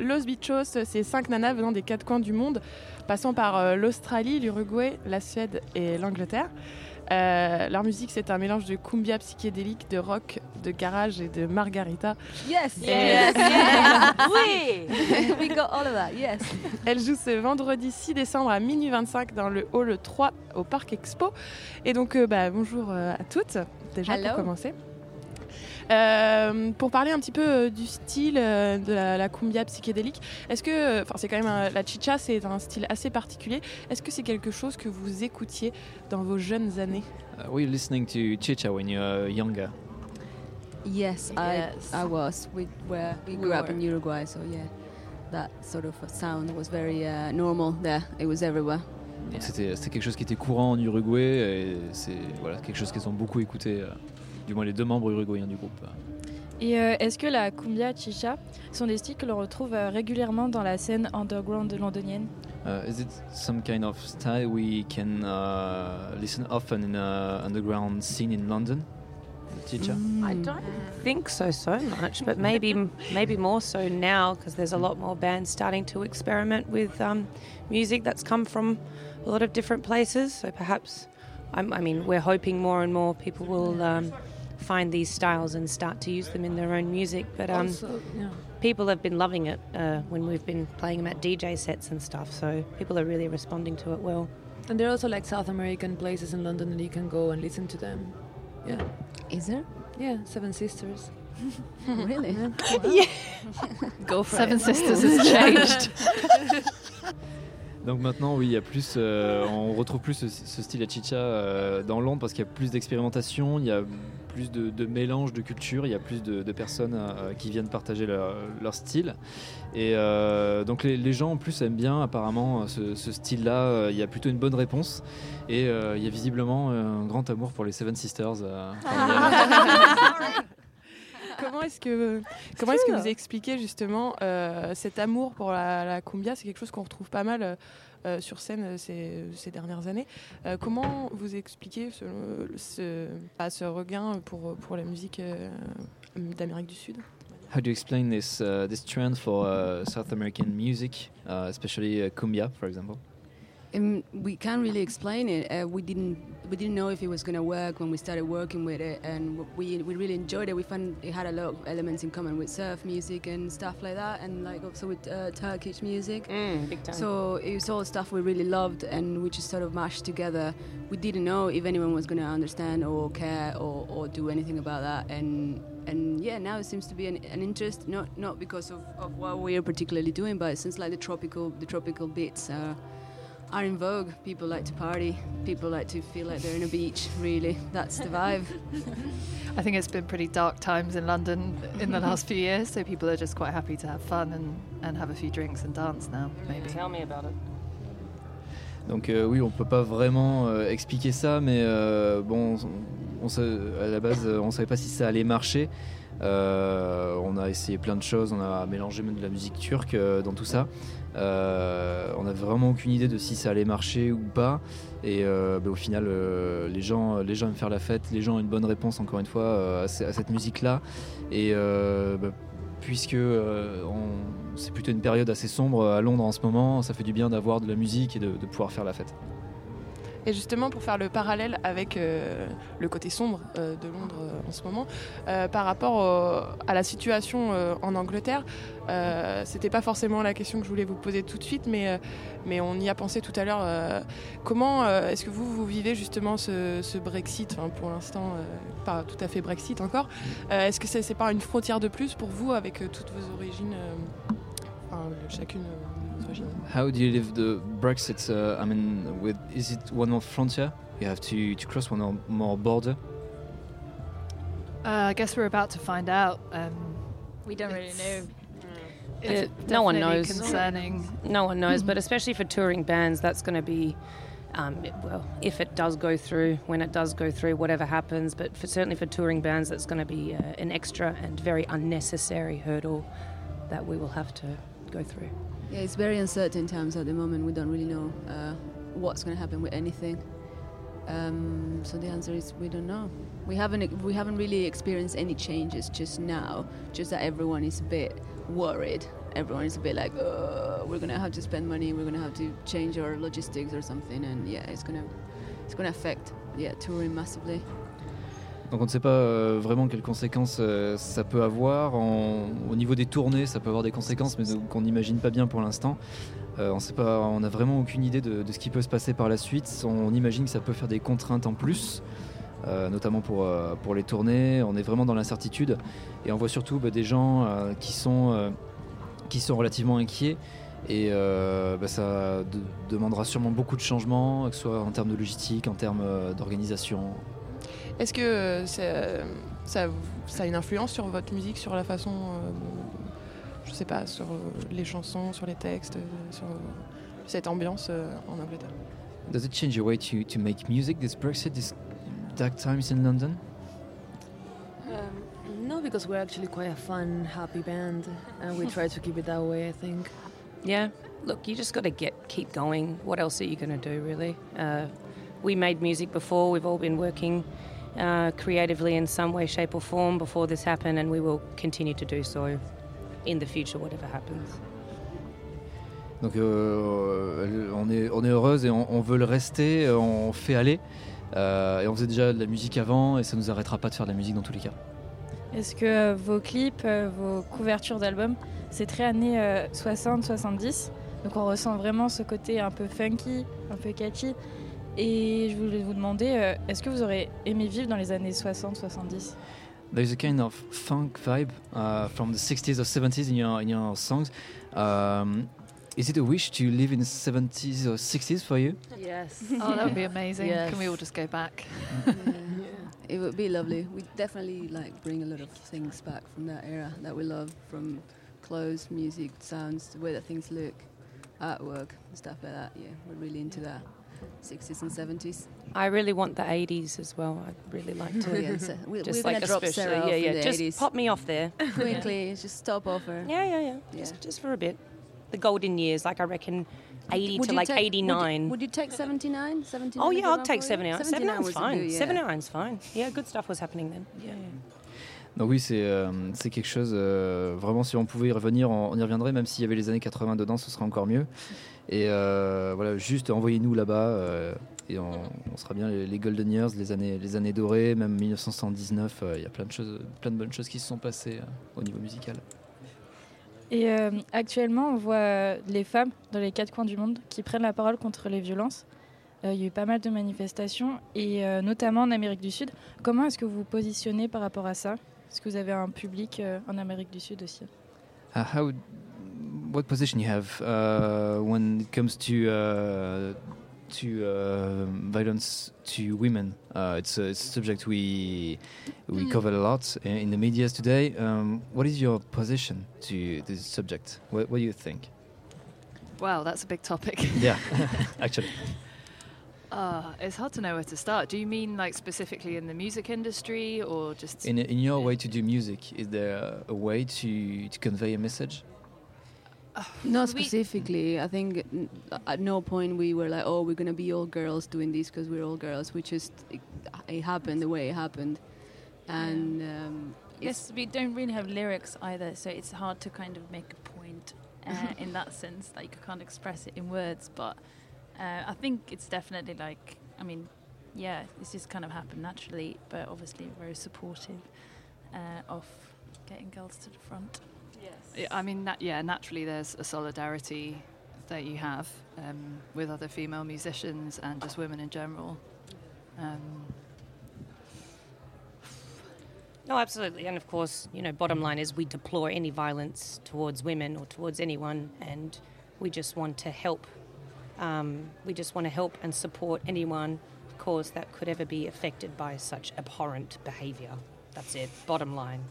Los Bichos, c'est cinq nanas venant des quatre coins du monde, passant par euh, l'Australie, l'Uruguay, la Suède et l'Angleterre. Euh, leur musique, c'est un mélange de cumbia psychédélique, de rock, de garage et de margarita. Yes, yes, yes. oui, we got all of that. Yes. Elle joue ce vendredi 6 décembre à minuit 25 dans le hall 3 au Parc Expo. Et donc, euh, bah, bonjour euh, à toutes, déjà Hello. pour commencer. Euh, pour parler un petit peu euh, du style euh, de la, la cumbia psychédélique, est-ce que, euh, enfin c'est quand même un- la chicha, c'est un style assez particulier. Est-ce que c'est quelque chose que vous écoutiez dans vos jeunes années? Uh, were you listening to chicha when you were younger? Yes, Yes. I I was. We were we We grew up were. in Uruguay, so yeah, that sort of sound was very uh, normal there. It was everywhere. C'était c'était quelque chose qui était courant en Uruguay et c'est voilà, quelque chose qu'ils ont beaucoup écouté, euh, du moins les deux membres uruguayens du groupe. Et euh, est-ce que la cumbia chicha sont des styles que l'on retrouve euh, régulièrement dans la scène underground londonienne? Uh, is it some kind of style we can uh, listen often in a underground scene in London? The chicha? I don't think so so much, but maybe maybe more so now because there's a lot more bands starting to experiment with um, music that's come from a lot of different places. So perhaps, I'm, I mean, we're hoping more and more people will um, find these styles and start to use them in their own music. But um, Also, yeah. people have been loving it uh, when we've been playing them at DJ sets and stuff. So people are really responding to it well. And there are also like South American places in London that you can go and listen to them. Yeah. Is there Yeah, Seven Sisters. really? Go for Seven it. Sisters has changed. Donc maintenant, oui, il y a plus, euh, on retrouve plus ce, style à chicha euh, dans Londres parce qu'il y a plus d'expérimentation, il y a plus de, mélange de cultures, il y a plus de, personnes euh, qui viennent partager leur, style. Et donc les, gens en plus aiment bien apparemment ce, style-là. Il y a plutôt une bonne réponse et il y a visiblement un grand amour pour les Seven Sisters. Comment est-ce que, comment est-ce que vous expliquez justement euh, cet amour pour la, la cumbia? C'est quelque chose qu'on retrouve pas mal euh, euh, sur scène euh, ces, ces dernières années. Euh, comment vous expliquez ce, ce, ce regain pour, pour la musique euh, d'Amérique du Sud? How do you explain this uh, this trend for uh, South American music, uh, especially uh, cumbia, for example? Um, we can't really explain it. Uh, we didn't we didn't know if it was gonna work when we started working with it, and we we really enjoyed it. We found it had a lot of elements in common with surf music and stuff like that, and like also with uh, Turkish music. Mm, big time. So it was all stuff we really loved, and we just sort of mashed together. We didn't know if anyone was going to understand or care or, or do anything about that, and and yeah, now it seems to be an, an interest, not not because of, of what we're particularly doing, but since like the tropical the tropical beats uh, are in vogue. People like to party. People like to feel like they're in a beach. Really, that's the vibe. I think it's been pretty dark times in London in the last few years, so people are just quite happy to have fun and, and have a few drinks and dance now, maybe. Tell me about it. Donc euh, oui, on peut pas vraiment euh, expliquer ça, mais euh, bon, on, on sa- à la base, on savait pas si ça allait marcher. Euh, on a essayé plein de choses, on a mélangé même de la musique turque euh, dans tout ça. Euh, on n'avait vraiment aucune idée de si ça allait marcher ou pas. Et bah, au final, les, gens, les aiment faire la fête, les gens ont une bonne réponse encore une fois à, ce- à cette musique-là. Et bah, puisque c'est plutôt une période assez sombre à Londres en ce moment, ça fait du bien d'avoir de la musique et de pouvoir faire la fête. Et justement, pour faire le parallèle avec euh, le côté sombre euh, de Londres euh, en ce moment, par rapport à la situation en Angleterre, c'était pas forcément la question que je voulais vous poser tout de suite, mais, mais on y a pensé tout à l'heure. comment est-ce que vous, vous vivez justement ce, Brexit Pour l'instant, pas tout à fait Brexit encore. Est-ce que c'est c'est pas une frontière de plus pour vous avec toutes vos origines chacune de vos origines How do you live the Brexit? Uh, I mean, with is it one more frontier? You have to, to cross one or more border. Uh, I guess we're about to find out. Um, We don't really know. It- no one knows. Concerning. No one knows, but especially for touring bands, that's going to be, um, it- well, if it does go through, when it does go through, whatever happens. But for, certainly for touring bands, that's going to be uh, an extra and very unnecessary hurdle that we will have to go through. Yeah, it's very uncertain times at the moment. We don't really know uh, what's going to happen with anything. Um, so the answer is we don't know. We haven't we haven't really experienced any changes just now. Just that everyone is a bit worried everyone is a bit like, "Uh, we're gonna have to spend money, we're gonna have to change our logistics or something, and yeah, it's gonna it's gonna affect yeah touring massively. Donc on ne sait pas euh, vraiment quelles conséquences euh, ça peut avoir. Au niveau des tournées, ça peut avoir des conséquences, mais qu'on n'imagine pas bien pour l'instant. Euh, on n'a vraiment aucune idée de, ce qui peut se passer par la suite. On imagine que ça peut faire des contraintes en plus, notamment pour, les tournées. On est vraiment dans l'incertitude et on voit surtout bah, des gens qui, sont, relativement inquiets. Et bah, ça de- demandera sûrement beaucoup de changements, que ce soit en termes de logistique, en termes d'organisation. Est-ce que euh, c'est, euh, ça, ça a une influence sur votre musique, sur la façon, euh, je sais pas, sur euh, les chansons, sur les textes, euh, sur euh, cette ambiance euh, en Angleterre? Does it change your way to, to make music, this Brexit, this dark times in London? Um, no, because we're actually quite a fun, happy band, and we try to keep it that way. I think. Yeah. Look, you just got to get keep going. What else are you going to do, really? Uh, we made music before. We've all been working uh, creatively in some way, shape, or form before this happened, and we will continue to do so in the future, whatever happens. Donc euh, elle- on, est, on est heureuse et on, on veut le rester, euh, on fait aller. Euh, et on faisait déjà de la musique avant et ça nous arrêtera pas de faire de la musique dans tous les cas. Est-ce que euh, vos clips, euh, vos couvertures d'albums, c'est très années 60-70 Donc on ressent vraiment ce côté un peu funky, un peu catchy. Et je voulais vous demander, euh, est-ce que vous aurez aimé vivre dans les années 60-70 There's a kind of funk vibe uh, from the 60s or 70s in your, in your songs. Um, is it a wish to live in the 70s or 60s for you? Yes. Oh, that would be amazing. Yes. Can we all just go back? It would be lovely. We definitely like bring a lot of things back from that era that we love, from clothes, music, sounds, the way that things look, artwork, and stuff like that. Yeah, we're really into that. 60s and 70s. I really want the 80s as well. I'd really like Oh, to. yeah, so we, Just we're like drop Sarah yeah, off yeah. in the Just 80s pop me off there. quickly. Just stop off her. Yeah, yeah, yeah. Yeah. Just, just for a bit. The golden years, like I reckon, 80 Would to like take- would you- 89. Would you, take 79? 79 Oh is yeah, I'll take for you? 79. 79 79's was fine. good, yeah. 79's fine. Yeah, good stuff was happening then. Yeah. Donc oui, c'est euh, c'est quelque chose, euh, vraiment, si on pouvait y revenir, on, on y reviendrait, même s'il y avait les années 80 dedans, ce serait encore mieux. Et euh, voilà, juste envoyez-nous là-bas euh, et on, on sera bien les, les Golden Years, les années, les années dorées, même 1979, euh, il y a plein de, choses, plein de bonnes choses qui se sont passées au niveau musical. Et euh, actuellement, on voit les femmes dans les quatre coins du monde qui prennent la parole contre les violences. Euh, il y a eu pas mal de manifestations, et euh, notamment en Amérique du Sud. Comment est-ce que vous vous positionnez par rapport à ça? Est-ce que vous avez un public en Amérique du Sud aussi? How, what position you have uh, when it comes to uh, to uh, violence to women? Uh, it's, a, it's a subject we we Mm. cover a lot in, in the media today. Um, what is your position to this subject? What, what do you think? Wow, that's a big topic. Yeah, actually. Uh, it's hard to know where to start. Do you mean like specifically in the music industry or just In, in your way to do music, is there a way to, to convey a message? Not specifically. I think at no point we were like, oh, we're going to be all girls doing this because we're all girls. We just, it, it happened the way it happened. And um, Yes, we don't really have lyrics either, so it's hard to kind of make a point uh, in that sense. Like you can't express it in words, but uh, I think it's definitely like I mean, yeah, it's just kind of happened naturally, but obviously very supportive uh, of getting girls to the front. Yeah, I mean, na- yeah, naturally there's a solidarity that you have um, with other female musicians and just women in general. Um, No, absolutely. And of course, you know, bottom line is we deplore any violence towards women or towards anyone, and we just want to help. Um, we just want to help and support anyone, of course, that could ever be affected by such abhorrent behaviour. That's it. Bottom line.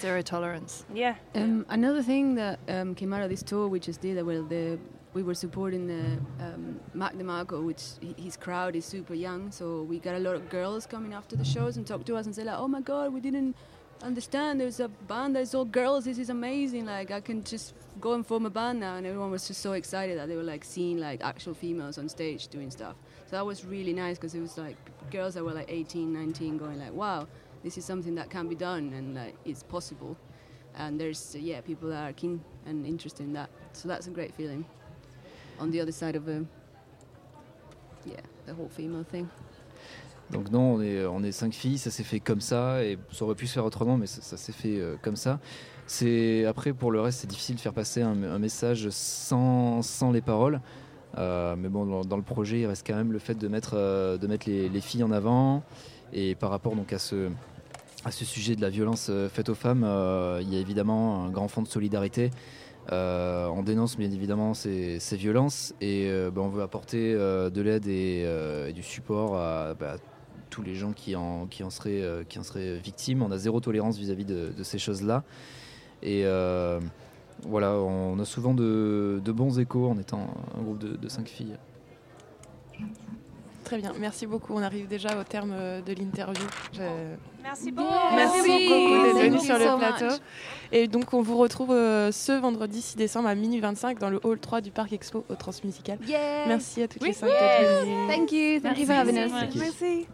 Zero tolerance. Yeah. Um, another thing that um, came out of this tour, we just did, uh, well, the we were supporting the um, Mac DeMarco, which his crowd is super young, so we got a lot of girls coming after the shows and talk to us and say like, "Oh my God, we didn't understand. There's a band that's all girls. This is amazing. Like I can just go and form a band now." And everyone was just so excited that they were like seeing like actual females on stage doing stuff. So that was really nice because it was like girls that were like 18, 19, going like, "Wow, this is something that can be done and like it's possible." and there's uh, yeah people that are keen and interested in that. So that's a great feeling. On the other side of a yeah the whole female thing. Donc non, on est, on est cinq filles, ça s'est fait comme ça, et ça aurait pu se faire autrement, mais ça, ça s'est fait euh, comme ça. C'est après pour le reste, c'est difficile de faire passer un, un message sans, sans les paroles. Euh, mais bon, dans, dans le projet, il reste quand même le fait de mettre, euh, de mettre les, les filles en avant. Et par rapport donc à ce, à ce sujet de la violence euh, faite aux femmes, euh, il y a évidemment un grand fond de solidarité. Euh, on dénonce bien évidemment ces, ces violences et ben, on veut apporter de l'aide et, du support à, bah, tous les gens qui en, qui en, seraient, qui en seraient victimes. On a zéro tolérance vis-à-vis de, ces choses-là. Et voilà, on a souvent de, de bons échos en étant un groupe de cinq filles. Très bien, merci beaucoup. On arrive déjà au terme euh, de l'interview. Je- Merci beaucoup. Merci Merci. beaucoup d'être venu Thank sur you le so plateau. much. Et donc, on vous retrouve euh, ce vendredi 6 décembre à minuit 25 dans le hall 3 du Parc Expo au Transmusical. Yeah. Merci à toutes Oui. les cinq d'être venues. Thank you. Thank you for Merci having us. Merci.